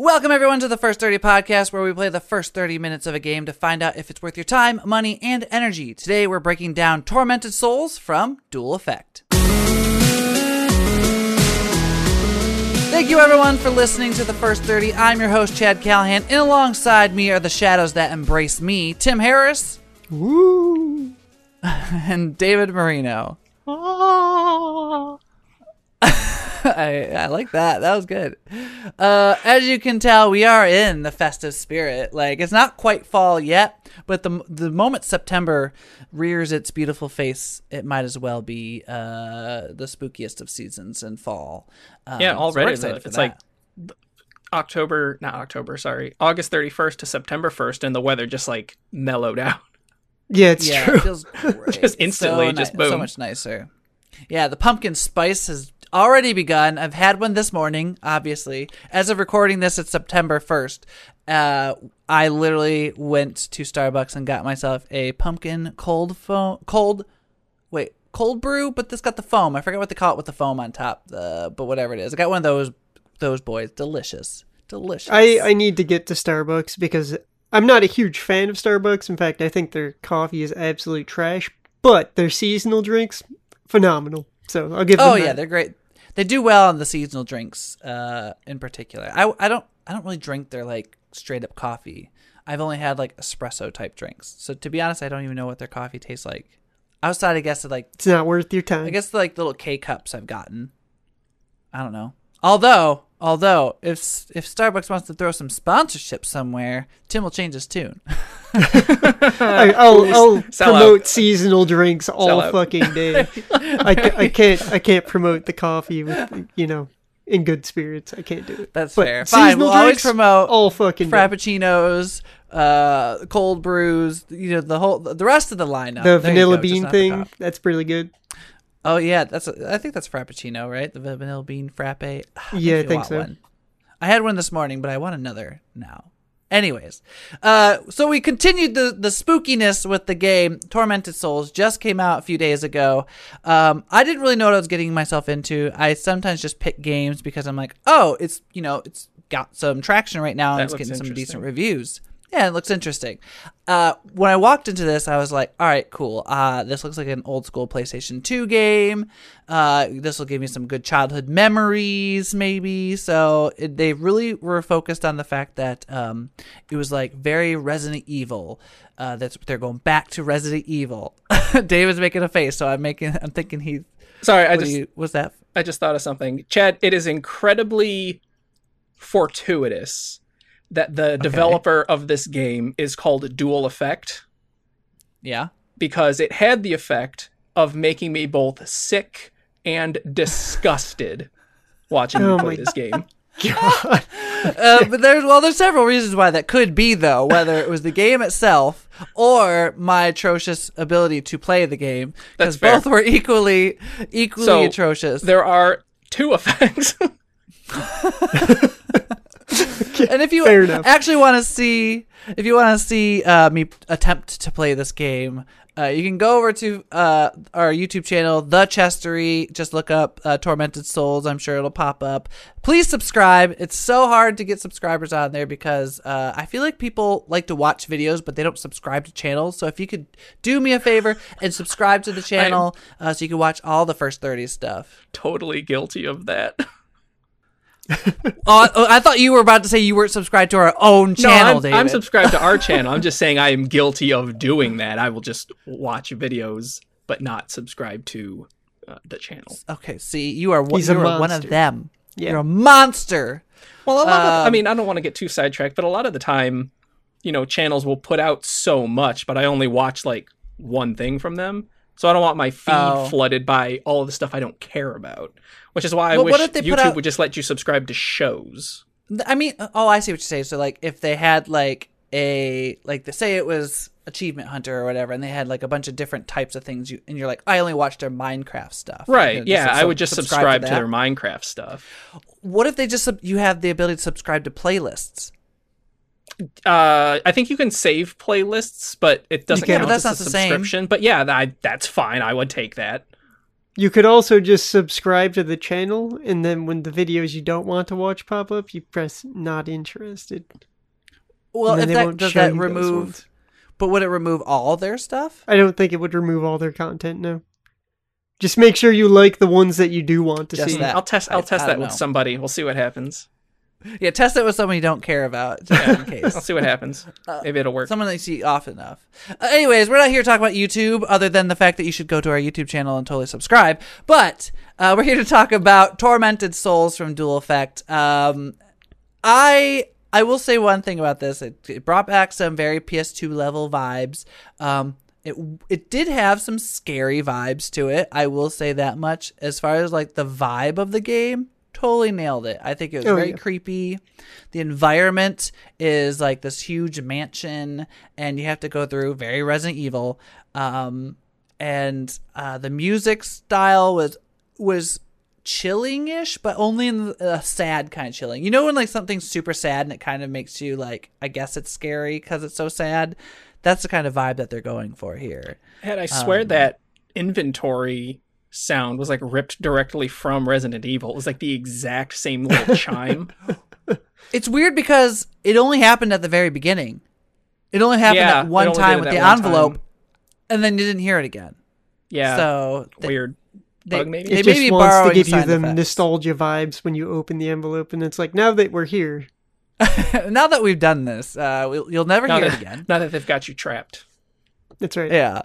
Welcome, everyone, to the First 30 podcast, where we play the first 30 minutes of a game to find out if it's worth your time, money, and energy. Today, we're breaking down Tormented Souls from Dual Effect. Thank you, everyone, for listening to the First 30. I'm your host, Chad Callahan, and alongside me are the shadows that embrace me, Tim Harris Woo! and David Marino. Ah. I, I like that. That was good. Uh, as you can tell, we are in the festive spirit. Like it's not quite fall yet, but the the moment September rears its beautiful face, it might as well be uh, the spookiest of seasons in fall. Um, Yeah, so already. excited for it's that. like October, not October, sorry, August 31st to September 1st, and the weather just like mellowed out. Yeah, it's yeah, true. it feels great. Just instantly, so just ni- so much nicer. Yeah, the pumpkin spice has already begun. I've had one this morning, obviously. As of recording this, it's September first. Uh, I literally went to Starbucks and got myself a pumpkin cold foam, cold, wait, cold brew, but this got the foam. I forget what they call it with the foam on top. Uh, but whatever it is, I got one of those. Those boys, delicious, delicious. I, I need to get to Starbucks because I'm not a huge fan of Starbucks. In fact, I think their coffee is absolute trash, but their seasonal drinks, phenomenal. So I'll give them Oh that. yeah, they're great. They do well on the seasonal drinks, uh, in particular. I, I don't I don't really drink their like straight up coffee. I've only had like espresso type drinks. So to be honest, I don't even know what their coffee tastes like. Outside, I guess of like It's not worth your time. I guess the, like little K cups I've gotten. I don't know. Although although if if Starbucks wants to throw some sponsorship somewhere, Tim will change his tune. I, I'll, I'll promote out. seasonal drinks all out. fucking day. I, I can't I can't promote the coffee with you know in good spirits. I can't do it. That's But fair. Fine, we'll always promote all fucking frappuccinos, uh, cold brews, you know, the whole the rest of the lineup. The There vanilla go, bean thing, that's pretty good. Oh yeah, that's a, I think that's frappuccino, right? The vanilla bean frappe. Ah, Yeah, I think so. One. I had one this morning, but I want another now. Anyways, uh, so we continued the the spookiness with the game. Tormented Souls just came out a few days ago. Um, I didn't really know what I was getting myself into. I sometimes just pick games because I'm like, oh, it's you know, it's got some traction right now and That it's getting some decent reviews. Yeah, it looks interesting. Uh, when I walked into this, I was like, all right, cool. Uh, this looks like an old school PlayStation 2 game. Uh, this will give me some good childhood memories, maybe. So it, they really were focused on the fact that um, it was like very Resident Evil. Uh, that's they're going back to Resident Evil. David's making a face, so I'm making. I'm thinking he. Sorry, I just you, what's that? I just thought of something. Chad, it is incredibly fortuitous that the developer of this game is called Dual Effect Yeah. because it had the effect of making me both sick and disgusted watching Oh me play this game. God. uh, but there's well, there's several reasons why that could be though. Whether it was the game itself or my atrocious ability to play the game, because both were equally equally So, atrocious. There are two effects. And if you actually want to see, if you want to see uh, me attempt to play this game. Uh, you can go over to uh, our YouTube channel, The Chestery. Just look up uh, Tormented Souls. I'm sure it'll pop up. Please subscribe. It's so hard to get subscribers on there because uh, I feel like people like to watch videos, but they don't subscribe to channels. So if you could do me a favor and subscribe to the channel uh, so you can watch all the first 30 stuff. totally guilty of that. Oh, I, I thought you were about to say you weren't subscribed to our own No, channel, I'm, David. I'm subscribed to our channel. I'm just saying I am guilty of doing that. I will just watch videos but not subscribe to uh, the channel. Okay, see, you are one, He's a you are one of them. Yeah. You're a monster. Well, a lot of, I Um, mean, I don't want to get too sidetracked, but a lot of the time, you know, channels will put out so much, but I only watch like one thing from them. So I don't want my feed Oh. flooded by all of the stuff I don't care about. Which is why I Well, wish what if they YouTube out- would just let you subscribe to shows. I mean, uh, oh, I see what you say. So, like, if they had like a like, they say it was Achievement Hunter or whatever, and they had like a bunch of different types of things, you and you're like, I only watch their Minecraft stuff. Right. You know, yeah, I would just subscribe, to, that. their Minecraft stuff. What if they just you have the ability to subscribe to playlists? Uh, I think you can save playlists, but it doesn't can, count but that's as not a the same. subscription. But yeah, that, that's fine. I would take that. You could also just subscribe to the channel, and then when the videos you don't want to watch pop up, you press not interested. Well, And if then they that won't does show that remove? But would it remove all their stuff? I don't think it would remove all their content. No. Just make sure you like the ones that you do want to Just see. that. I'll test. I'll I- test I that don't with know. somebody. We'll see what happens. Yeah, test it with someone you don't care about, just in case. I'll see what happens. Maybe it'll work. Someone that you see often enough. Uh, anyways, we're not here to talk about YouTube, other than the fact that you should go to our YouTube channel and totally subscribe. But uh, we're here to talk about Tormented Souls from Dual Effect. Um, I I will say one thing about this. It, it brought back some very PS2 level vibes. Um, it it did have some scary vibes to it. I will say that much. As far as like the vibe of the game, totally nailed it. I think it was Oh, very yeah. creepy. The environment is like this huge mansion, and you have to go through very Resident Evil. Um, and uh, the music style was was chilling-ish, but only in a sad kind of chilling. You know when like something's super sad and it kind of makes you like, I guess it's scary because it's so sad. That's the kind of vibe that they're going for here. And I swear Um, that inventory sound was like ripped directly from Resident Evil. It was like the exact same little chime. It's weird because it only happened at the very beginning. It only happened Yeah, at one time with the envelope, time. and then you didn't hear it again. Yeah. so they, weird. they, bug maybe? they it may just wants to give you the effects. nostalgia vibes when you open the envelope, and it's like now that we're here, now that we've done this, uh, we'll, you'll never Now hear that, it again. now that they've got you trapped. that's right. Yeah.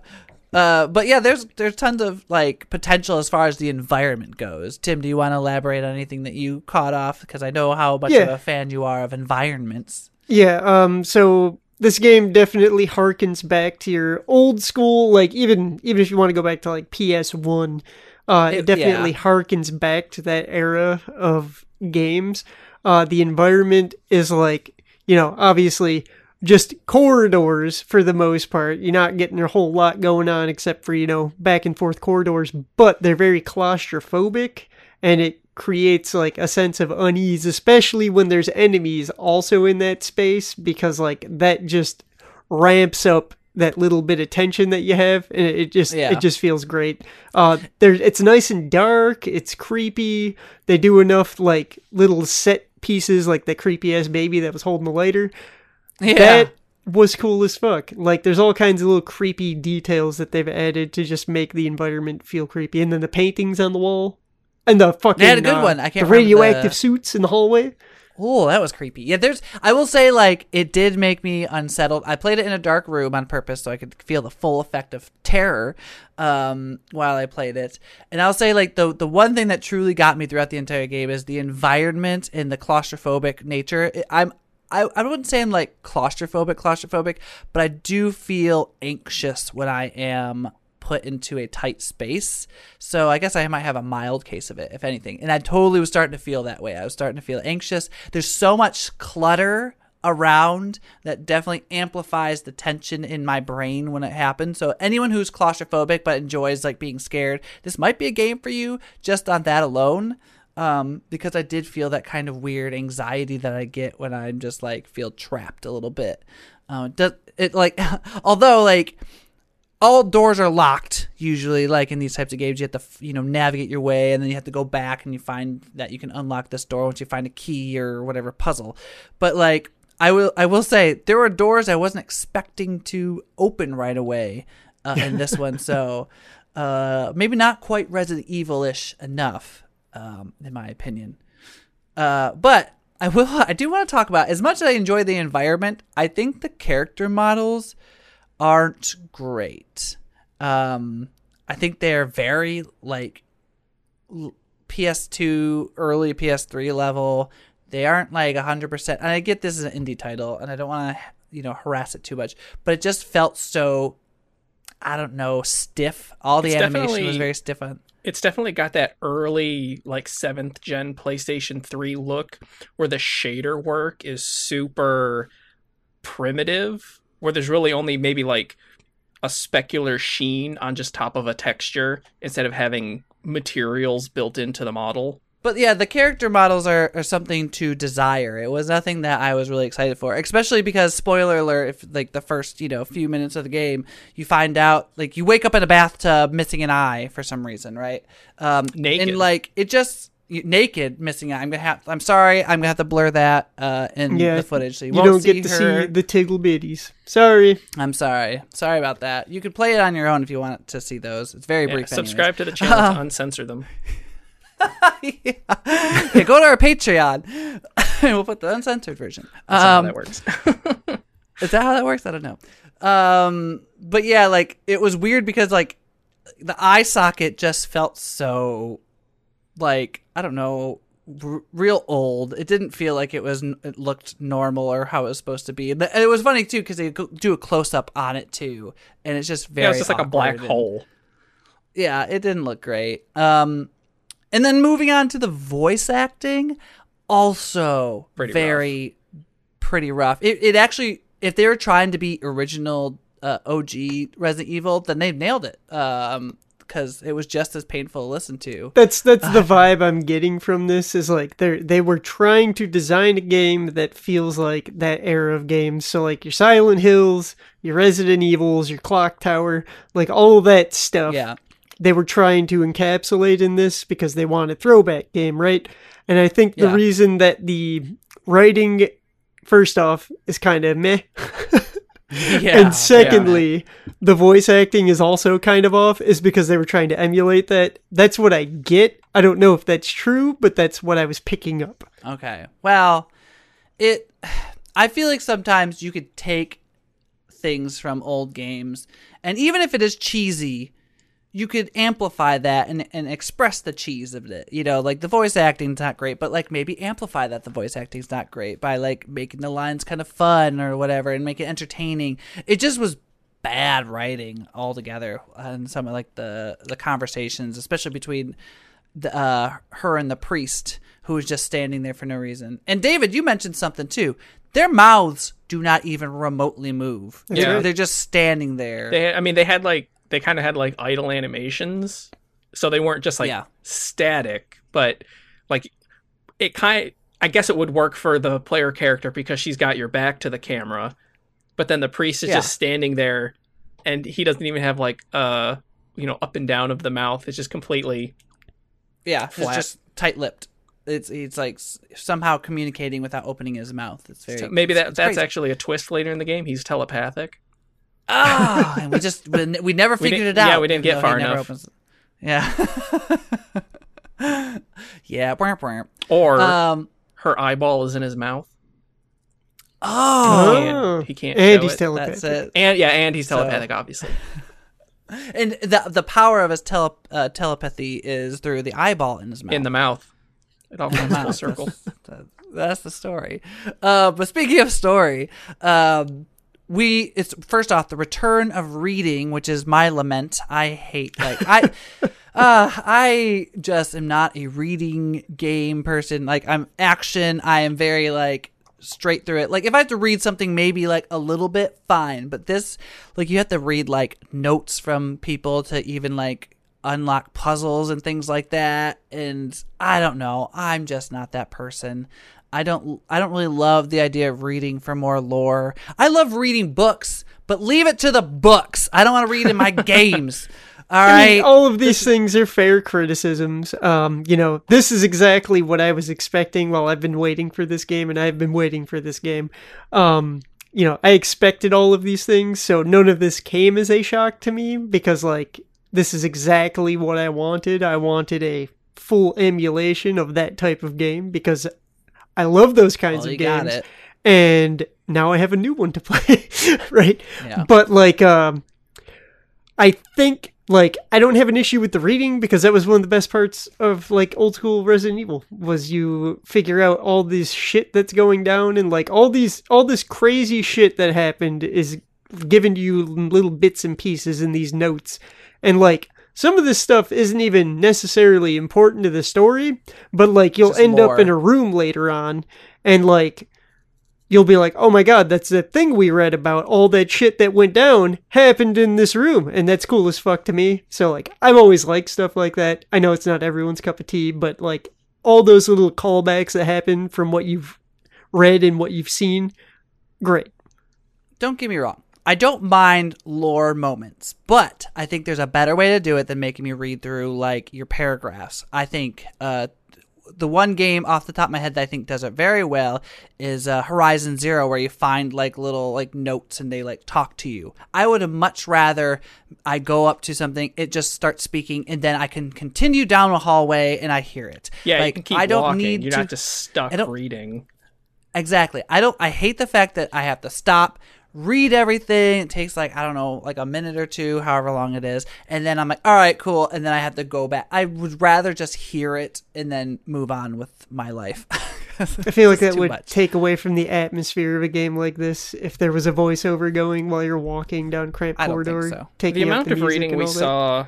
Uh, but yeah, there's there's tons of like potential as far as the environment goes. Tim, do you want to elaborate on anything that you caught off? Because I know how much of a fan you are of environments. Yeah, um so this game definitely harkens back to your old school like even even if you want to go back to like PS1 uh it, It- definitely yeah. harkens back to that era of games. Uh the environment is like, you know, obviously just corridors for the most part. You're not getting a whole lot going on except for, you know, back and forth corridors, but they're very claustrophobic and it creates like a sense of unease, especially when there's enemies also in that space, because like that just ramps up that little bit of tension that you have, and it, just Yeah. it just feels great. Uh, there it's nice and dark. It's creepy. They do enough like little set pieces, like the creepy ass baby that was holding the lighter. Yeah. That was cool as fuck. Like there's all kinds of little creepy details that they've added to just make the environment feel creepy. And then the paintings on the wall. And the fucking They had a good uh, one. I can't the radioactive the- suits in the hallway. Oh, that was creepy. Yeah, there's. I will say, like, it did make me unsettled. I played it in a dark room on purpose so I could feel the full effect of terror um, while I played it. And I'll say, like, the the one thing that truly got me throughout the entire game is the environment and the claustrophobic nature. I'm. I, I wouldn't say I'm like claustrophobic, claustrophobic, but I do feel anxious when I am put into a tight space. So I guess I might have a mild case of it, if anything. And I totally was starting to feel that way. I was starting to feel anxious. There's so much clutter around that definitely amplifies the tension in my brain when it happens. So anyone who's claustrophobic but enjoys like being scared, this might be a game for you just on that alone. Um, because I did feel that kind of weird anxiety that I get when I'm just like feel trapped a little bit. Um, does it like although like all doors are locked usually like in these types of games you have to you know navigate your way and then you have to go back and you find that you can unlock this door once you find a key or whatever puzzle but like i will i will say there were doors i wasn't expecting to open right away uh, in this one so uh maybe not quite resident evil-ish enough um in my opinion uh, but I will. I do want to talk about as much as I enjoy the environment. I think the character models aren't great. Um, I think they're very like PS2, early PS3 level. They aren't like hundred percent. And I get this is an indie title, and I don't want to you know harass it too much, but it just felt so. I don't know, stiff. All the It's animation was very stiff on. It's definitely got that early, like seventh gen PlayStation 3 look where the shader work is super primitive, where there's really only maybe like a specular sheen on just top of a texture instead of having materials built into the model. But yeah, the character models are, are something to desire. It was nothing that I was really excited for, especially because spoiler alert, if like the first, you know, few minutes of the game, you find out like you wake up in a bathtub missing an eye for some reason, right? Um Naked. and like it just you- naked missing eye. I'm gonna have I'm sorry, I'm gonna have to blur that uh in Yeah, the footage so you, You won't don't see get to her. see the tiggle bitties. Sorry. I'm sorry. Sorry about that. You could play it on your own if you want to see those. It's very Yeah, brief. anyways. subscribe to the channel to uncensor them. Yeah. Yeah, go to our Patreon. and we'll put the uncensored version. That's how Um, that works. is that how that works? I don't know. Um, but yeah, like it was weird because like the eye socket just felt so like I don't know, r- real old. It didn't feel like it was it looked normal or how it was supposed to be. And it was funny too because they do a close up on it too, and it's just very yeah, it's just like a black and- hole. yeah, it didn't look great. Um, and then moving on to the voice acting, also Pretty very pretty rough. It, it actually, if they were trying to be original uh, OG Resident Evil, then they nailed it. Um, because it was just as painful to listen to. That's that's the vibe I'm getting from this is like they they were trying to design a game that feels like that era of games. So like your Silent Hills, your Resident Evils, your Clock Tower, like all that stuff. Yeah, They were trying to encapsulate in this because they want a throwback game, right? And I think the Yeah. reason that the writing first off is kind of meh. yeah. and secondly, the voice acting is also kind of off, is because they were trying to emulate that. That's what I get. I don't know if that's true, but that's what I was picking up. Okay. Well, it. I feel like sometimes you could take things from old games, and even if it is cheesy, you could amplify that and, and express the cheese of it. You know, like the voice acting's not great, but like maybe amplify that the voice acting's not great by like making the lines kind of fun or whatever and make it entertaining. It just was bad writing altogether and some of like the the conversations, especially between the, uh, her and the priest who was just standing there for no reason. And David, you mentioned something too. Their mouths do not even remotely move. Yeah. They're just standing there. They, had, I mean, they had like they kind of had like idle animations, so they weren't just like Yeah. static, but like it kind. I guess it would work for the player character because she's got your back to the camera, but then the priest is Yeah. just standing there, and he doesn't even have like uh you know up and down of the mouth. It's just completely yeah, it's just tight-lipped. It's it's like somehow communicating without opening his mouth. It's very maybe that it's that's crazy. actually a twist later in the game. He's telepathic. Ah, and we just we, we never We figured it out. yeah, we didn't get far enough. opens- Yeah. yeah. bwah, bwah. Or Um. her eyeball is in his mouth. Oh. can't- Oh. he can't And show he's it. telepathic. That's it. And yeah, and he's So- telepathic, obviously. And the the power of his tele, uh, telepathy is through the eyeball in his mouth. In the mouth. It all comes full circle. That- that's the story. Uh, but speaking of story, um, we it's first off the return of reading, which is my lament. I hate like I. Uh, I just am not a reading game person. Like I'm action. I am very like straight through it. Like if I have to read something maybe like a little bit, fine. But this, like you have to read like notes from people to even like unlock puzzles and things like that. And I don't know. I'm just not that person. I don't I don't really love the idea of reading for more lore. I love reading books, but leave it to the books. I don't want to read in my games. All I mean, all of these things are fair criticisms. Um, you know, this is exactly what I was expecting while I've been waiting for this game, and I've been waiting for this game. Um, you know, I expected all of these things, so none of this came as a shock to me because, like, this is exactly what I wanted. I wanted a full emulation of that type of game because I love those kinds Well, of games and now I have a new one to play, right? Yeah. But like, um, I think like I don't have an issue with the reading because that was one of the best parts of like old school Resident Evil was you figure out all this shit that's going down and like all these all this crazy shit that happened is given to you in little bits and pieces in these notes and like some of this stuff isn't even necessarily important to the story but like you'll Just end more. up in a room later on and like you'll be like, oh my god, that's the thing we read about. All that shit that went down happened in this room, and that's cool as fuck to me. So like, I've always liked stuff like that. I know it's not everyone's cup of tea, but like, all those little callbacks that happen from what you've read and what you've seen, great. don't get me wrong. I don't mind lore moments, but I think there's a better way to do it than making me read through like your paragraphs. I think uh, the one game off the top of my head that I think does it very well is uh, Horizon Zero, where you find like little like notes and they like talk to you. I would have much rather I go up to something, it just starts speaking, and then I can continue down a hallway and I hear it. Yeah, like you can keep I don't walking. need You're to not just stuck reading. Exactly. I don't. I hate the fact that I have to stop, read everything. It takes like I don't know, like a minute or two, however long it is, and then I'm like, all right, cool, and then I have to go back. I would rather just hear it and then move on with my life. I feel like that would much. take away from the atmosphere of a game like this if there was a voiceover going while you're walking down cramped I don't think corridor. so. Taking the amount the of reading we saw,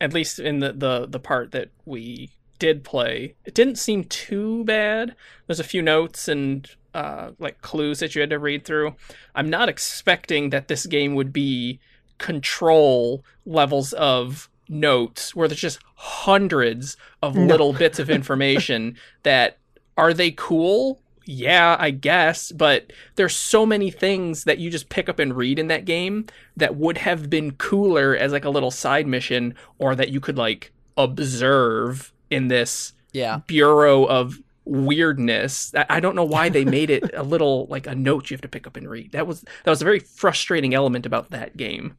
at least in the, the the part that we did play, it didn't seem too bad. There's a few notes and uh, like clues that you had to read through. I'm not expecting that this game would be control levels of notes where there's just hundreds of little bits of information that are they cool? Yeah, I guess, but there's so many things that you just pick up and read in that game that would have been cooler as like a little side mission or that you could like observe in this yeah. bureau of weirdness. I I don't know why they made it a little like a note you have to pick up and read. That was that was a very frustrating element about that game.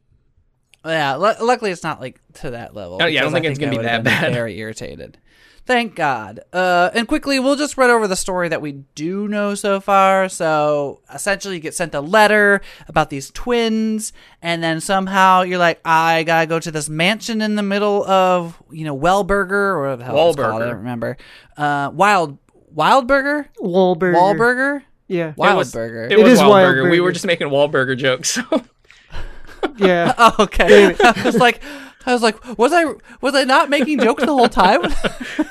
Yeah, lu luckily it's not like to that level. Oh, yeah, I don't because think it's gonna I be that bad. Very irritated. Thank God. Uh, and quickly, we'll just run over the story that we do know so far. So essentially, you get sent a letter about these twins, and then somehow you're like, I gotta go to this mansion in the middle of you know Wellburger or the hell it's called. I don't remember. Uh, Wild Wildburger, Wahlburger. Wallburger, Yeah. was- Wildburger. It, It was is Wahlburger. We were just making Wahlburger jokes. So Yeah. Oh, okay. I was like, I was like, was I was I not making jokes the whole time?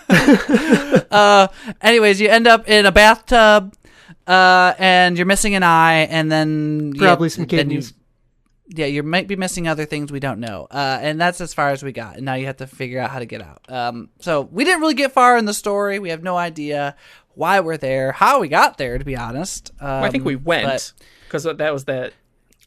uh, anyways, you end up in a bathtub, uh, and you're missing an eye, and then yeah, Probably some then you- kidneys. Yeah, you might be missing other things we don't know, uh, and that's as far as we got. And now you have to figure out how to get out. Um, so we didn't really get far in the story. We have no idea why we're there, how we got there, to be honest. Um, I think we went because that was that.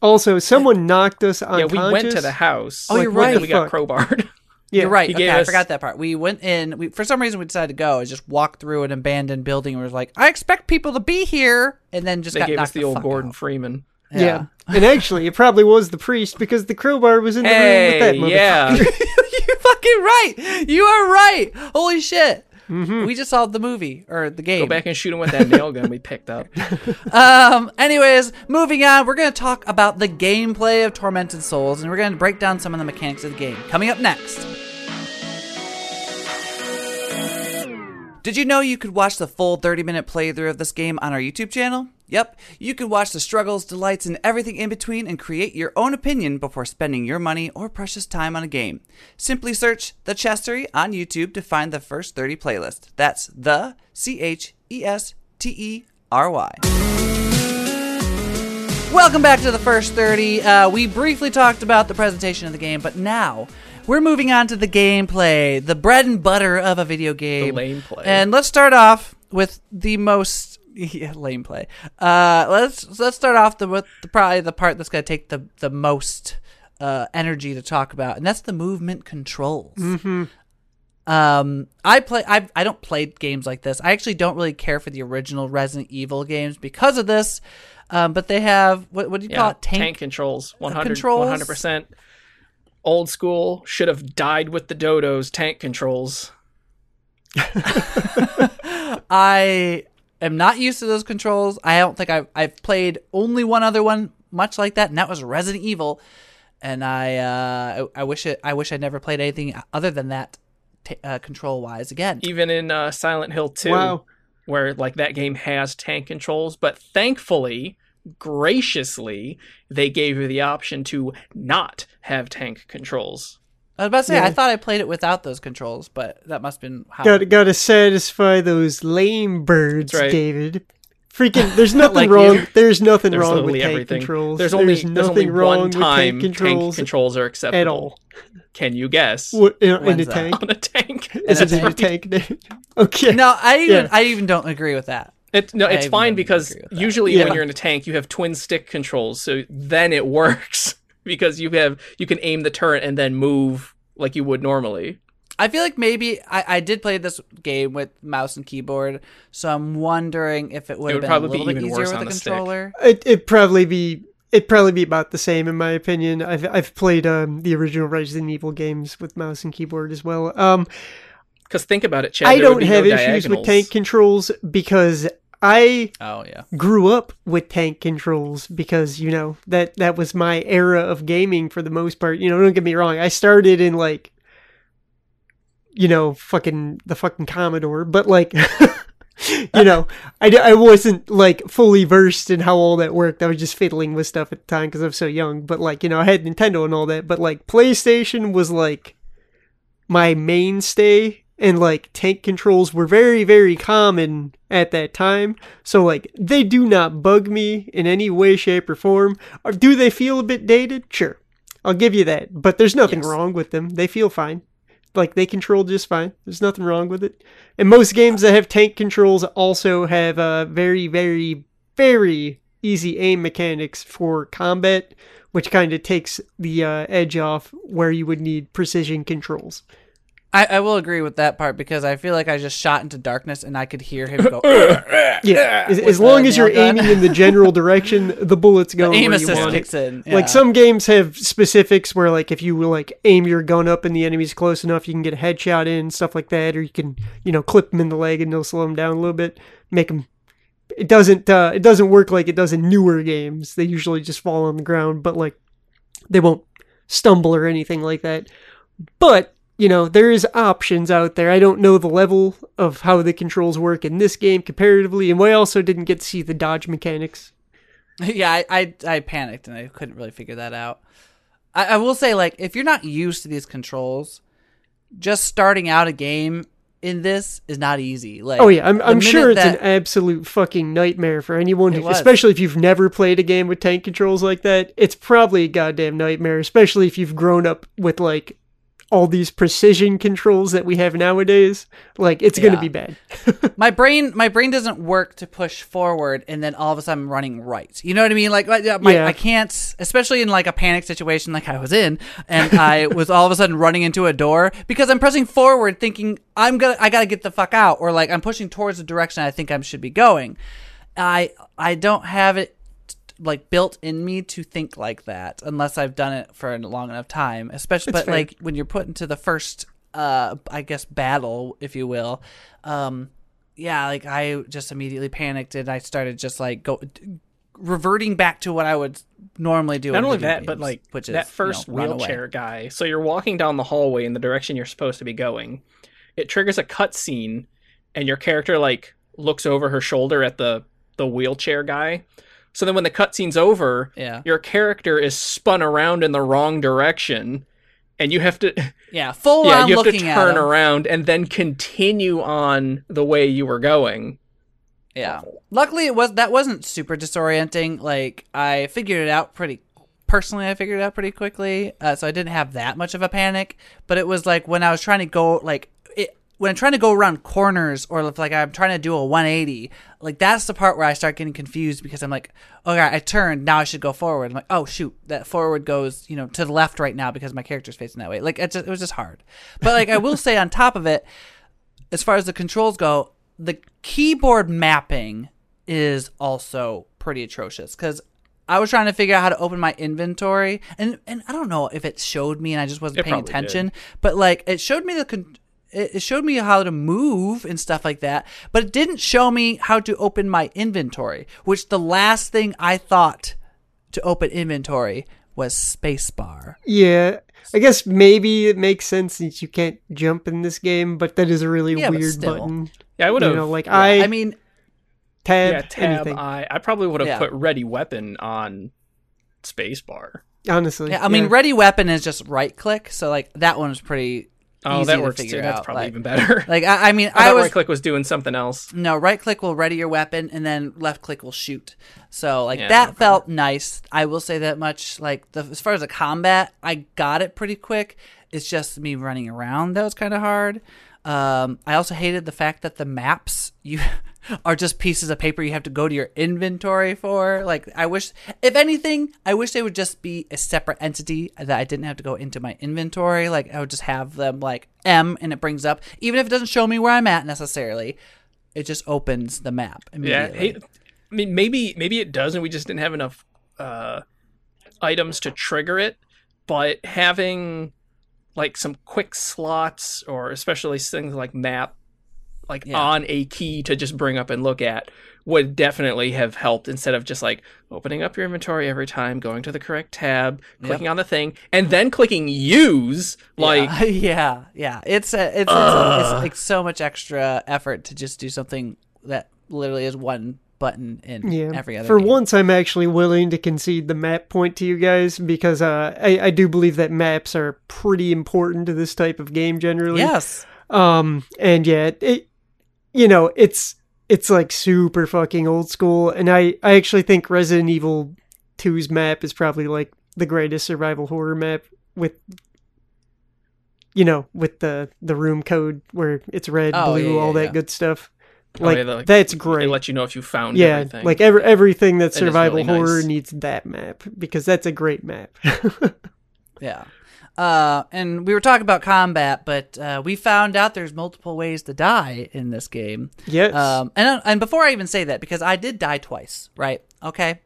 Also, someone knocked us Yeah, unconscious. we went to the house. Oh, you're right. We got crowbarred. Yeah. You're right. Okay, gave I forgot that part. We went in. We for some reason we decided to go and just walk through an abandoned building. and was like, I expect people to be here, and then just They got gave us knocked the old Gordon out. Freeman. Yeah. and actually, it probably was the priest because the crowbar was in the room with that Hey, motherfucker. yeah. You're fucking right. You are right. Holy shit. We just solved the movie or the game. Go back and shoot him with that nail gun we picked up. Um. Anyways, moving on. We're gonna talk about the gameplay of Tormented Souls, and we're gonna break down some of the mechanics of the game. Coming up next. Did you know you could watch the full 30 minute playthrough of this game on our YouTube channel? Yep, you can watch the struggles, delights, and everything in between and create your own opinion before spending your money or precious time on a game. Simply search The Chestery on YouTube to find the first 30 playlist. That's the C H E S T E R Y. Welcome back to the first 30. Uh, we briefly talked about the presentation of the game, but now we're moving on to the gameplay, the bread and butter of a video game. And let's start off with the most yeah, lame play. Uh, let's let's start off the, with the probably the part that's going to take the the most uh, energy to talk about, and that's the movement controls. Um, I play. I I don't play games like this. I actually don't really care for the original Resident Evil games because of this. Um, but they have what what do you call Yeah, it? Tank. controls. 100, controls. 100%. Old school. Should have died with the dodos. Tank controls. I am not used to those controls. I don't think I've I've played only one other one much like that, and that was Resident Evil. And I uh, I, I wish it. I wish I never played anything other than that, t- uh, control wise. Again, Even in uh, Silent Hill 2, Wow. where like that game has tank controls, but thankfully, graciously, they gave you the option to not have tank controls. I was about to say Yeah. I thought I played it without those controls, but that must have been how. Got gotta satisfy those lame birds, right. David. Freaking, there's nothing Like wrong. you. There's nothing There's wrong with literally tank everything. controls. There's only there's there's only nothing wrong one with time tank controls tank controls are acceptable at all. Can you guess? What, in, in a tank. On a tank. Isn't it a tank name? Okay. No, I even Yeah. I even don't agree with that. It, no, I it's even fine because agree with that. usually Yeah. when you're in a tank, you have twin stick controls, so then it works because you have you can aim the turret and then move like you would normally. I feel like maybe I, I did play this game with mouse and keyboard, so I'm wondering if it would It have would been probably a little be bit even easier worse with on the the stick. controller. It it probably be it probably be about the same in my opinion. I've I've played um, the original Resident Evil games with mouse and keyboard as well. Um, Because think about it, Chad. I don't have no issues with tank controls because I Oh yeah. grew up with tank controls because you know that that was my era of gaming for the most part. You know, don't get me wrong. I started in like you know fucking the fucking Commodore, but like you know, I, I wasn't like fully versed in how all that worked. I was just fiddling with stuff at the time because I was so young. But like you know, I had Nintendo and all that. But like PlayStation was like my mainstay and like tank controls were very very common at that time. So like they do not bug me in any way shape or form. Or do they feel a bit dated? Sure. I'll give you that. But there's nothing Yes. wrong with them. They feel fine. Like they control just fine. There's nothing wrong with it. And most games that have tank controls also have uh very very very easy aim mechanics for combat which kind of takes the uh, edge off where you would need precision controls I, I will agree with that part because I feel like I just shot into darkness and I could hear him go. Yeah, as, as long as you're gun. aiming in the general direction, the bullets go aim where you assist want it. kicks in. Like some games have specifics where, like, if you will, like aim your gun up and the enemy's close enough, you can get a headshot in stuff like that, or you can, you know, clip them in the leg and they'll slow them down a little bit, make them. It doesn't. Uh, it doesn't work like it does in newer games. They usually just fall on the ground, but like they won't stumble or anything like that. But you know, there is options out there. I don't know the level of how the controls work in this game comparatively, and we also didn't get to see the dodge mechanics. yeah, I, I I panicked and I couldn't really figure that out. I, I will say, like, if you're not used to these controls, just starting out a game in this is not easy. Like, Oh yeah, I'm, I'm sure it's that- an absolute fucking nightmare for anyone, who, especially if you've never played a game with tank controls like that. It's probably a goddamn nightmare, especially if you've grown up with like all these precision controls that we have nowadays. Like it's gonna be bad. my brain my brain doesn't work to push forward and then all of a sudden I'm running right. You know what I mean? Like like, my, Yeah. I can't, especially in like a panic situation like I was in, and I was all of a sudden running into a door because I'm pressing forward, thinking I'm gonna I gotta get the fuck out, or like I'm pushing towards the direction I think I should be going. I I don't have it like built in me to think like that unless I've done it for a long enough time. Especially, It's but fair. like when you're put into the first, uh, I guess battle, if you will, um, yeah, like I just immediately panicked and I started just like go reverting back to what I would normally do. Not only that, but like which is that first you know, wheelchair guy. So you're walking down the hallway in the direction you're supposed to be going. It triggers a cutscene, and your character like looks over her shoulder at the the wheelchair guy. So then when the cutscene's over, Yeah, your character is spun around in the wrong direction, and you have to yeah, full yeah on you have to turn around and then continue on the way you were going. Yeah. Luckily, it was that wasn't super disorienting. Like I figured it out pretty. Personally, I figured it out pretty quickly, uh, so I didn't have that much of a panic. But it was like when I was trying to go like when I'm trying to go around corners, or if like I'm trying to do a 180. Like that's the part where I start getting confused because I'm like, okay, I turned, now I should go forward. I'm like, oh shoot, that forward goes you know to the left right now because my character's facing that way. Like it, just, it was just hard. But like I will say on top of it, as far as the controls go, the keyboard mapping is also pretty atrocious because I was trying to figure out how to open my inventory, and and I don't know if it showed me, and I just wasn't It paying attention. But like, it showed me the. Con- it it showed me how to move and stuff like that, but it didn't show me how to open my inventory. Which the last thing I thought to open inventory was spacebar. Yeah, I guess maybe it makes sense since you can't jump in this game, but that is a really Yeah, weird still. button. Yeah, I would You have. know, like yeah, I, I mean, tab, yeah, tab. anything. I I probably would have Yeah. put ready weapon on spacebar. honestly, Yeah, I mean, ready weapon is just right click, so like that one was pretty Oh, that to works too. figure That's probably like, even better. like I, I mean, I I was right click was doing something else. no right click will ready your weapon, and then left click will shoot. So like Yeah, that okay. felt nice. I will say that much. Like the, as far as the combat, I got it pretty quick. It's just me running around that was kind of hard. Um, I also hated the fact that the maps you are just pieces of paper you have to go to your inventory for. Like I wish, if anything, I wish they would just be a separate entity that I didn't have to go into my inventory. Like I would just have them like M and it brings up, even if it doesn't show me where I'm at necessarily, it just opens the map Yeah, immediately. hey, I mean, maybe maybe it does, and we just didn't have enough uh, items to trigger it. But having like some quick slots, or especially things like map, like Yeah. on a key to just bring up and look at, would definitely have helped instead of just like opening up your inventory every time, going to the correct tab, clicking on the thing, and then clicking use. Like, yeah, yeah, yeah. It's a, it's, it's, a, it's like so much extra effort to just do something that literally is one button in Yeah. every other. For game. once, I'm actually willing to concede the map point to you guys because uh, I, I do believe that maps are pretty important to this type of game generally. yes, Um, and yeah, it, you know, it's it's like super fucking old school, and I I actually think Resident Evil 2's map is probably like the greatest survival horror map with. You know, with the the room code where it's red, Oh, blue, yeah, all yeah, that yeah. good stuff. oh, Like yeah, the- that's It great. let you know if you found yeah, everything. like every, everything that's That is survival really nice. horror needs that map because that's a great map. yeah. Uh, and we were talking about combat, but uh, we found out there's multiple ways to die in this game. yes. Um, and and before I even say that, because I did die twice, right? Okay.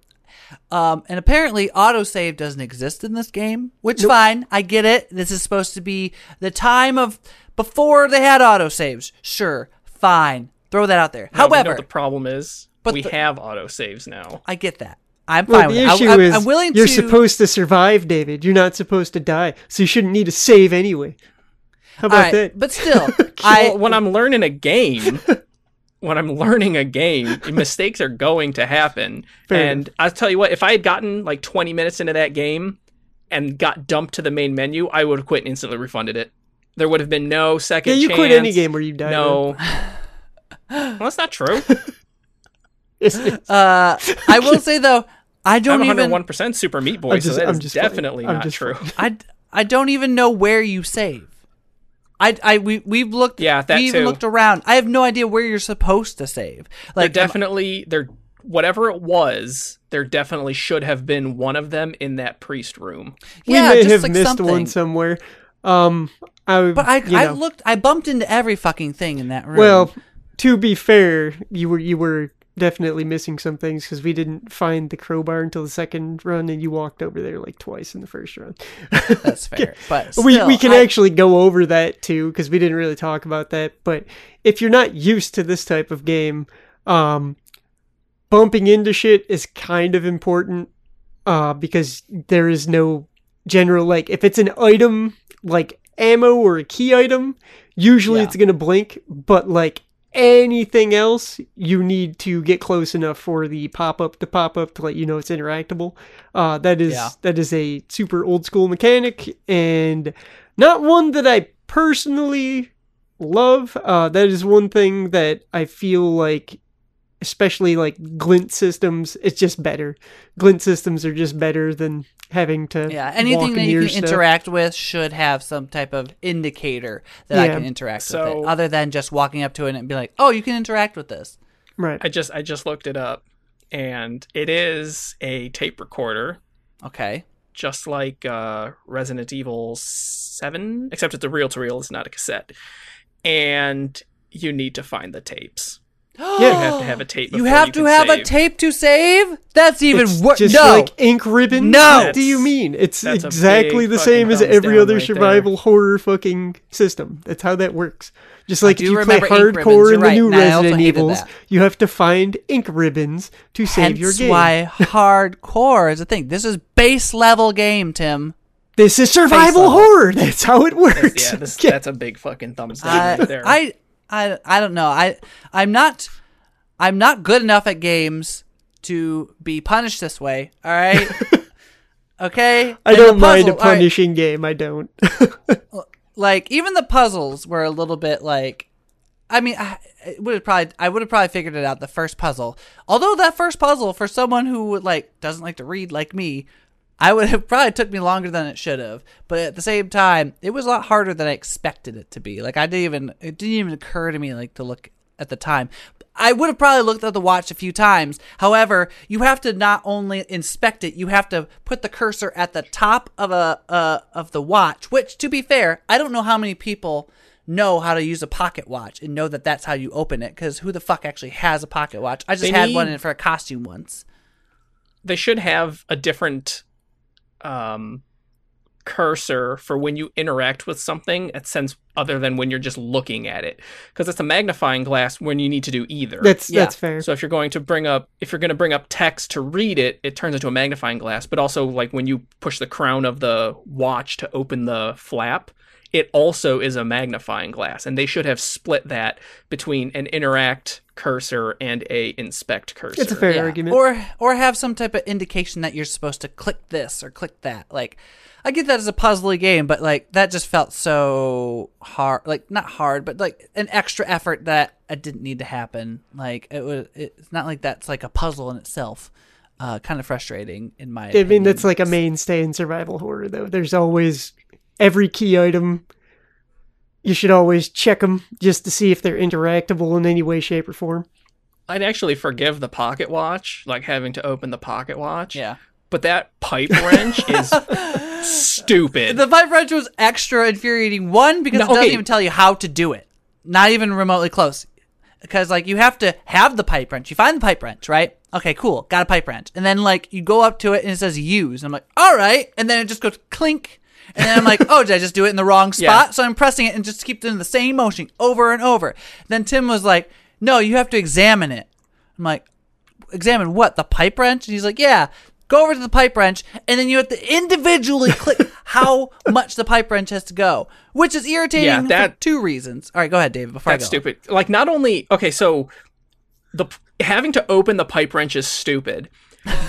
Um, and apparently autosave doesn't exist in this game, which fine, I get it. This is supposed to be the time of before they had autosaves. Sure, fine, throw that out there. No, However, the problem is But we the- have auto saves now. I get that. I'm well, fine the with it. issue I, I'm, is I'm willing you're to. supposed to survive, David. You're not supposed to die, so you shouldn't need to save anyway. How about All right, that? but still, I well, when I'm learning a game, when I'm learning a game, mistakes are going to happen. Fair and I'll tell you what, if I had gotten like 20 minutes into that game and got dumped to the main menu, I would have quit and instantly refunded it. There would have been no second. yeah, second you chance. quit any game where you die. No. well, that's not true. It's- it's- uh, I will say though, I I'm don't even 101% Super Meat Boy, I'm just- so that I'm is just definitely I'm not just true. I, I don't even know where you save. I, I we we've looked Yeah, that we even too. looked around. I have no idea where you're supposed to save. Like They're definitely they're whatever it was, there definitely should have been one of them in that priest room. we yeah, may just have like missed something. one somewhere. Um, I, But I I know, looked I bumped into every fucking thing in that room. well, to be fair, you were you were definitely missing some things because we didn't find the crowbar until the second run, and you walked over there like twice in the first run. that's fair. But we we can I- actually go over that too because we didn't really talk about that. But if you're not used to this type of game, um, bumping into shit is kind of important uh, because there is no general like if it's an item like ammo or a key item, usually Yeah. it's gonna blink, but like anything else, you need to get close enough for the pop up to pop up to let you know it's interactable. Uh, that is Yeah. that is a super old school mechanic and not one that I personally love. Uh, that is one thing that I feel like, especially like glint systems, it's just better. Glint systems are just better than having to yeah, walk anything that you can stuff. interact with should have some type of indicator that I can interact with it, other than just walking up to it and be like, "Oh, you can interact with this." Right. I just I just looked it up and it is a tape recorder Okay. just like uh, Resident Evil 7, except it's a reel to reel, it's not a cassette. And you need to find the tapes. You have to have a tape. You before have to can have a save. tape to save. That's even It's worse. just No, like ink ribbon. No! What do you mean? It's exactly the same as every other right there. survival horror fucking system. That's how that works. Just like if you play remember ink ribbons, hardcore you're in the right, new and Resident hated Evils, that. you have to find ink ribbons to save hence your game. That's why hardcore is a thing. This is base level game, Tim. This is survival horror. That's how it works. Yeah, this, Okay. that's a big fucking thumbs uh, down I, right there. I, I, I don't know. I, I'm not, I'm not good enough at games to be punished this way. All right. okay. I And don't mind a all right, punishing game. I don't. like even the puzzles were a little bit like I mean, I would have probably I would have probably figured it out the first puzzle. Although that first puzzle for someone who like doesn't like to read like me, I would have probably took me longer than it should have. But at the same time, it was a lot harder than I expected it to be. Like I didn't even it didn't even occur to me like to look at the time. I would have probably looked at the watch a few times. However, you have to not only inspect it, you have to put the cursor at the top of a uh, of the watch. Which, to be fair, I don't know how many people know how to use a pocket watch and know that that's how you open it. Because who the fuck actually has a pocket watch? I just They had need- one in for a costume once. they should have a different um cursor for when you interact with something at sense other than when you're just looking at it because it's a magnifying glass when you need to do either That's Yeah. that's fair. so if you're going to bring up if you're going to bring up text to read it it turns into a magnifying glass but also like when you push the crown of the watch to open the flap it also is a magnifying glass and they should have split that between an interact cursor and a inspect cursor It's a fair Yeah. argument. Or or have some type of indication that you're supposed to click this or click that. Like I get that as a puzzly game, but like that just felt so hard like not hard, but like an extra effort that I didn't need to happen. Like it was it's not like that's like a puzzle in itself. Uh kind of frustrating in my I mean, opinion. that's like a mainstay in survival horror, though. There's always every key item. You should always check them just to see if they're interactable in any way, shape, or form. I'd actually forgive the pocket watch, like having to open the pocket watch. Yeah. But that pipe wrench is stupid. The pipe wrench was extra infuriating. One because No, it doesn't okay. even tell you how to do it, not even remotely close. Because like you have to have the pipe wrench. You find the pipe wrench, right? Okay, cool. Got a pipe wrench, and then like you go up to it and it says use. And I'm like, all right, and then it just goes clink. And then I'm like, oh, did I just do it in the wrong spot? Yeah. So I'm pressing it and just keep doing the same motion over and over. Then Tim was like, no, you have to examine it. I'm like, examine what? The pipe wrench? And he's like, yeah. Go over to the pipe wrench, and then you have to individually click how much the pipe wrench has to go, which is irritating Yeah, for two reasons. All right, go ahead, David. Before That's stupid. Like not only okay, so the having to open the pipe wrench is stupid.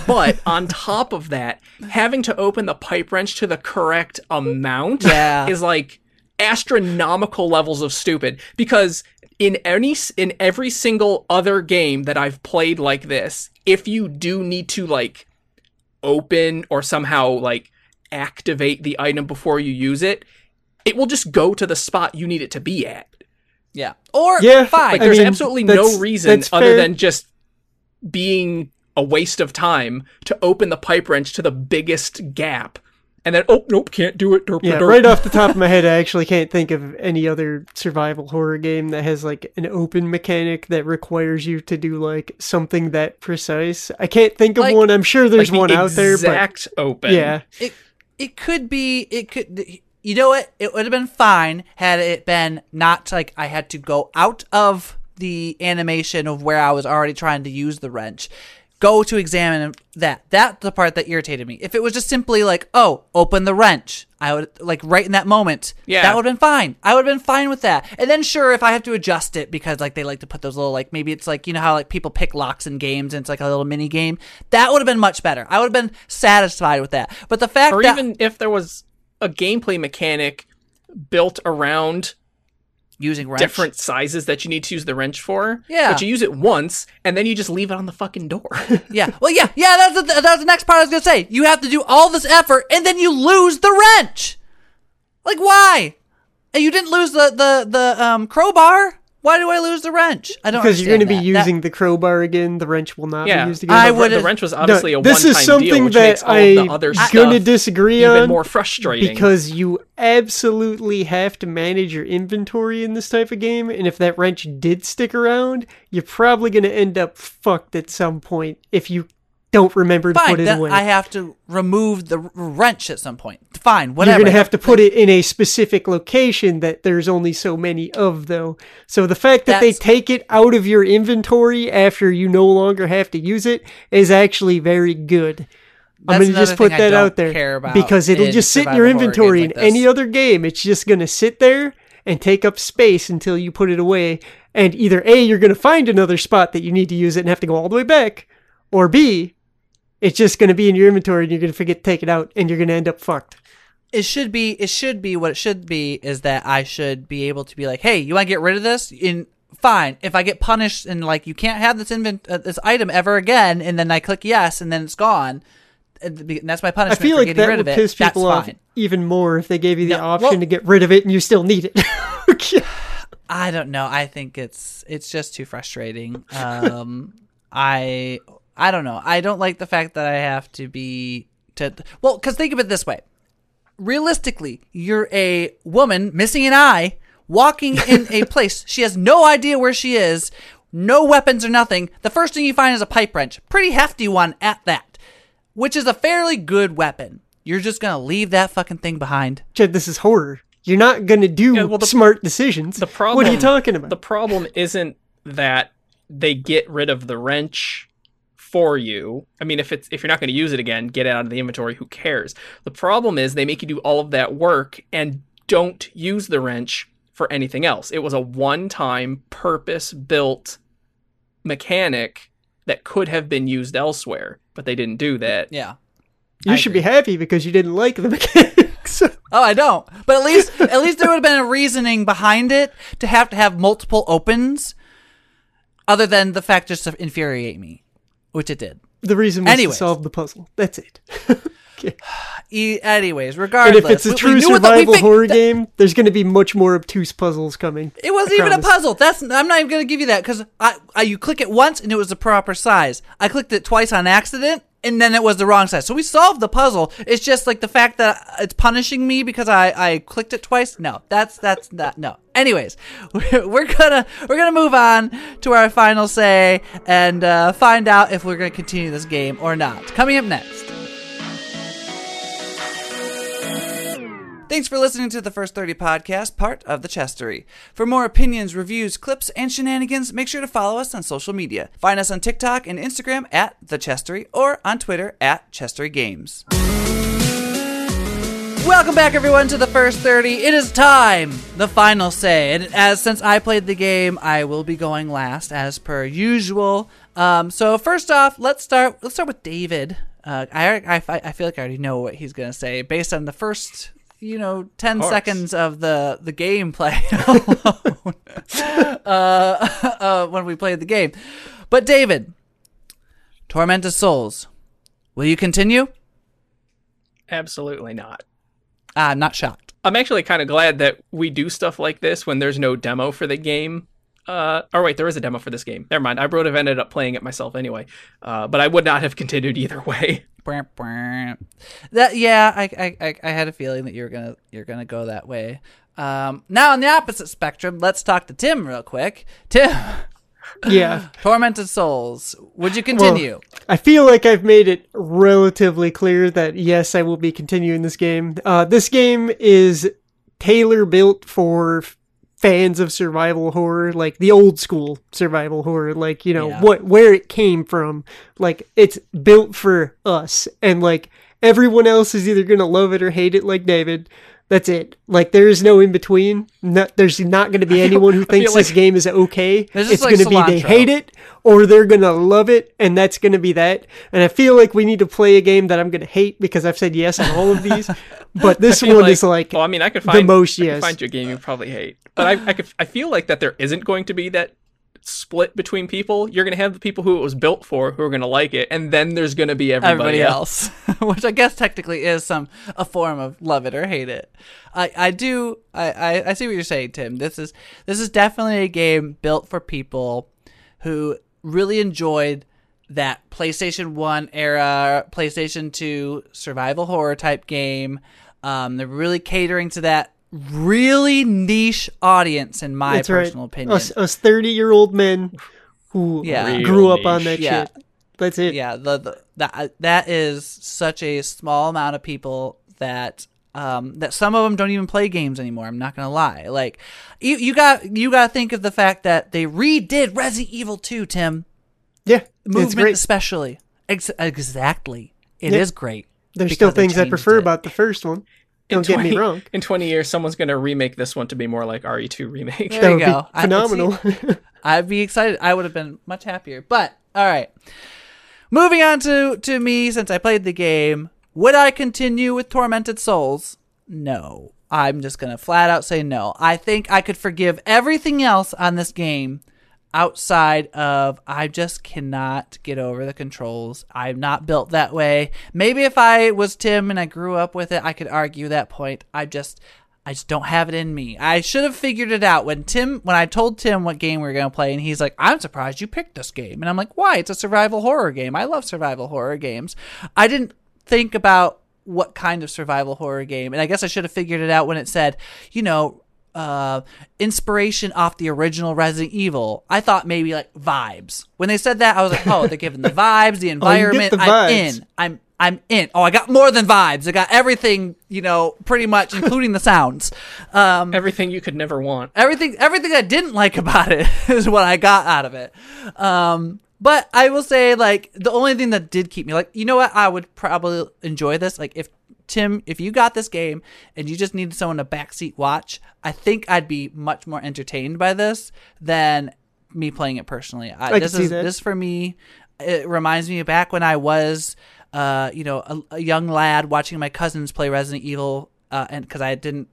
But on top of that, having to open the pipe wrench to the correct amount Yeah. is like astronomical levels of stupid because in any in every single other game that I've played like this, if you do need to like open or somehow like activate the item before you use it, it will just go to the spot you need it to be at. yeah, or Yeah, fine. Like there's mean, absolutely no reason other fair. than just being a waste of time to open the pipe wrench to the biggest gap. And then oh nope, can't do it. Derp, Yeah, derp. right off the top of my head, I actually can't think of any other survival horror game that has like an open mechanic that requires you to do like something that precise. I can't think of Like- one. I'm sure there's Like the one out there, but Exact open. yeah, it it could be it could you know what it would have been fine had it been not like i had to go out of the animation of where i was already trying to use the wrench go to examine that. That's the part that irritated me. If it was just simply like oh open the wrench i would like right in that moment Yeah. that would have been fine. I would have been fine with that. And then sure if i have to adjust it because like they like to put those little like maybe it's like you know how like people pick locks in games and it's like a little mini game? That would have been much better. I would have been satisfied with that. But the fact Or that even if there was a gameplay mechanic built around using wrench. different sizes that you need to use the wrench for. Yeah. But you use it once and then you just leave it on the fucking door. Yeah. Well, yeah, yeah. That's the, that's the next part I was gonna say. You have to do all this effort and then you lose the wrench. Like why? And you didn't lose the the the um crowbar. Why do I lose the wrench? I don't because you're going to be understand that. That- using the crowbar again. The wrench will not yeah. be used again. I The- would've- The wrench was obviously No, a this one-time is something deal, which that makes all of the I'm other gonna stuff disagree even on more frustrating. because you absolutely have to manage your inventory in this type of game, and if that wrench did stick around, you're probably going to end up fucked at some point if you don't remember to Fine. put it away. I have to remove the wrench at some point. Fine. Whatever. You're going to have to put it in a specific location that there's only so many of, though. So the fact that they take it out of your inventory after you no longer have to use it is actually very good. I'm That's going to just put thing I that don't out there care about because it'll in just sit in your survival horror inventory games in like any other game. It's just going to sit there and take up space until you put it away. And either A, you're going to find another spot that you need to use it and have to go all the way back, or B, it's just going to be in your inventory and you're going to forget to take it out and you're going to end up fucked. it should be it should be what it should be is that I should be able to be like, hey, you want to get rid of this? In fine. If I get punished and like you can't have this invent uh, this item ever again, and then I click yes, and then it's gone, and that's my punishment. I feel for like getting that rid would of it. piss that's people off fine. even more if they gave you the No, option well- to get rid of it and you still need it. Okay. I don't know. I think it's it's just too frustrating. Um, I I don't know. I don't like the fact that I have to be to well, because think of it this way. Realistically, you're a woman missing an eye, walking in a place. She has no idea where she is, no weapons or nothing. The first thing you find is a pipe wrench, pretty hefty one at that, which is a fairly good weapon. You're just gonna leave that fucking thing behind. Chad, this is horror. You're not gonna do Yeah, well, the- smart decisions. The problem. what are you talking about? The problem isn't that they get rid of the wrench for you. I mean, if it's if you're not going to use it again, get it out of the inventory. Who cares? The problem is they make you do all of that work and don't use the wrench for anything else. It was a one-time, purpose-built mechanic that could have been used elsewhere, but they didn't do that. Yeah. you I should agree. be happy because you didn't like the mechanics. Oh, I don't. But at least, at least there would have been a reasoning behind it to have to have multiple opens, other than the fact just to infuriate me, which it did. the reason was Anyways. to solve the puzzle. That's it. E- anyways, And regardless, if it's a true the- survival fig- horror that- game, there's going to be much more obtuse puzzles coming. It wasn't even a puzzle. That's I'm not even gonna give you that because I, I you click it once and it was the proper size. I clicked it twice on accident and then it was the wrong size. So we solved the puzzle. It's just like the fact that it's punishing me because I, I clicked it twice. No, that's that's not no. Anyways, we're, we're gonna we're gonna move on to our final say and uh, find out if we're gonna continue this game or not. Coming up next. Thanks for listening to the First 30 podcast, part of the Chestery. For more opinions, reviews, clips, and shenanigans, make sure to follow us on social media. Find us on TikTok and Instagram at The Chestery or on Twitter at Chestery Games. Welcome back, everyone, to the First 30. It is time, the final say. And as since I played the game, I will be going last as per usual. Um, so first off, let's start. Let's start with David. Uh, I, I I feel like I already know what he's gonna say based on the first you know 10 course. seconds of the the gameplay alone uh, uh, when we played the game but david tormented souls will you continue Absolutely not. ah, i'm not shocked I'm actually kind of glad that we do stuff like this when there's no demo for the game. Uh, or wait, there is a demo for this game. Never mind. I would have ended up playing it myself anyway. Uh, but I would not have continued either way. Brr, brr. that yeah I, I I- I had a feeling that you're gonna you're gonna go that way um now on the opposite spectrum let's talk to tim real quick tim Yeah. tormented souls would you continue I feel like I've made it relatively clear that yes, I will be continuing this game. Uh, this game is tailor built for f- fans of survival horror, like the old school survival horror, like you know Yeah. what where it came from. Like it's built for us, and like everyone else is either gonna love it or hate it, like David. That's it. Like there is no in between. There's not going to be anyone who thinks like- this game is okay. It's like going to be they hate it or they're going to love it, and that's going to be that. And I feel like we need to play a game that I'm going to hate because I've said yes on all of these. but this I one is like well, I mean, I could find the most I could yes. find you a game you probably hate, but I, I could, I feel like that there isn't going to be that split between people. You're going to have the people who it was built for who are going to like it, and then there's going to be everybody, everybody else. else, which I guess technically is some a form of love it or hate it. I I do I, I I see what you're saying, Tim. This is this is definitely a game built for people who really enjoyed that PlayStation One era, PlayStation Two survival horror type game. Um, they're really catering to that really niche audience, in my that's right. personal opinion. Us us 30 year old men who Yeah. grew Real up on that niche. Yeah. shit. That's it. yeah the, the that that is such a small amount of people that um that some of them don't even play games anymore i'm not gonna lie like you, you got you got to think of the fact that they redid resident evil 2 tim Yeah, it's movement great. especially Ex- exactly It is Yeah. great There's still things I prefer it. about the first one. In Don't get me 20 wrong. In 20 years, someone's going to remake this one to be more like RE2 remake. There you go. be I- phenomenal. I'd be excited. I would have been much happier. But all right, moving on to to me since I played the game. Would I continue with Tormented Souls? no. I'm just going to flat out say no. I think I could forgive everything else on this game outside of I just cannot get over the controls. I'm not built that way. Maybe if I was Tim and I grew up with it, I could argue that point. I just I just don't have it in me. I should have figured it out when Tim when I told Tim what game we were going to play and he's like, "I'm surprised you picked this game." And I'm like, "Why? It's a survival horror game. I love survival horror games." I didn't think about what kind of survival horror game. And I guess I should have figured it out when it said, you know, uh, inspiration off the original Resident Evil. I thought maybe like vibes. When they said that, I was like, oh, they're giving the vibes, the environment. the I'm in. I'm I'm in. Oh, I got more than vibes. I got everything, you know, pretty much, including the sounds. Um, Everything you could never want. everything everything I didn't like about it is what I got out of it. Um, but I will say, like, the only thing that did keep me, like, you know what, I would probably enjoy this. Like, if Tim, if you got this game and you just needed someone to backseat watch, I think I'd be much more entertained by this than me playing it personally. I, can this is that. this for me. It reminds me of back when I was, uh, you know, a, a young lad watching my cousins play Resident Evil, uh, and because I didn't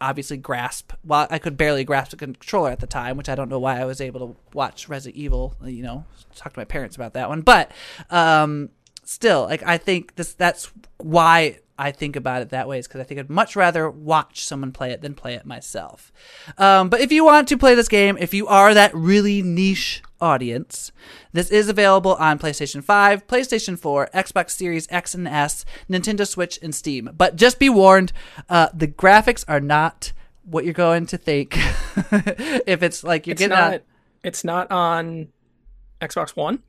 obviously grasp well i could barely grasp a controller at the time which i don't know why i was able to watch resident evil you know talk to my parents about that one but um still like i think this that's why i think about it that way is because i think i'd much rather watch someone play it than play it myself um, but if you want to play this game if you are that really niche audience this is available on PlayStation 5, PlayStation 4, Xbox Series X and S, Nintendo Switch, and Steam. But just be warned, uh, the graphics are not what you're going to think. if it's like you're It's getting not. It's not on Xbox One.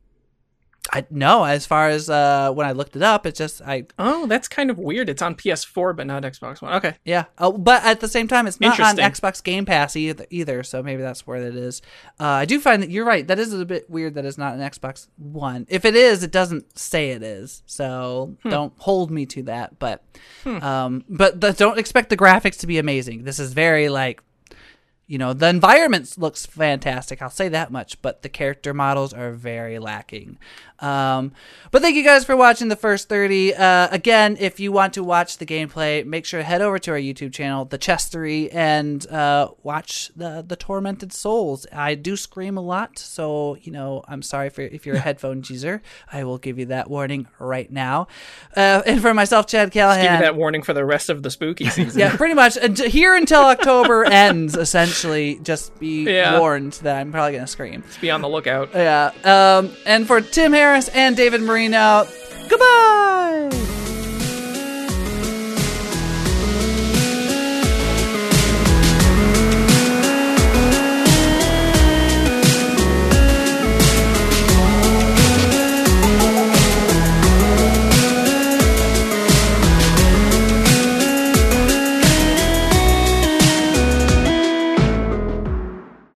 I no, as far as uh, when I looked it up, it's just I Oh, that's kind of weird. It's on PS4, but not Xbox One. Okay. yeah. Oh, but at the same time, it's not on Xbox Game Pass either. Either, so maybe that's where it is. Uh, I do find that you're right. That is a bit weird. That it's not an Xbox One. If it is, it doesn't say it is. So don't hold me to that. But um, but the, don't expect the graphics to be amazing. This is very like you know the environment looks fantastic. I'll say that much but the character models are very lacking. Um, but thank you guys for watching the first 30 uh, again if you want to watch the gameplay make sure to head over to our youtube channel the chestery and uh, watch the the tormented souls. I do scream a lot so you know i'm sorry for if you're a headphone user i will give you that warning right now. Uh, and for myself chad callahan. Give you that warning for the rest of the spooky season. yeah, pretty much. Here until October ends, essentially, actually just be yeah. warned that I'm probably going to scream. Just be on the lookout. Yeah. Um, and for Tim Harris and David Marino, goodbye.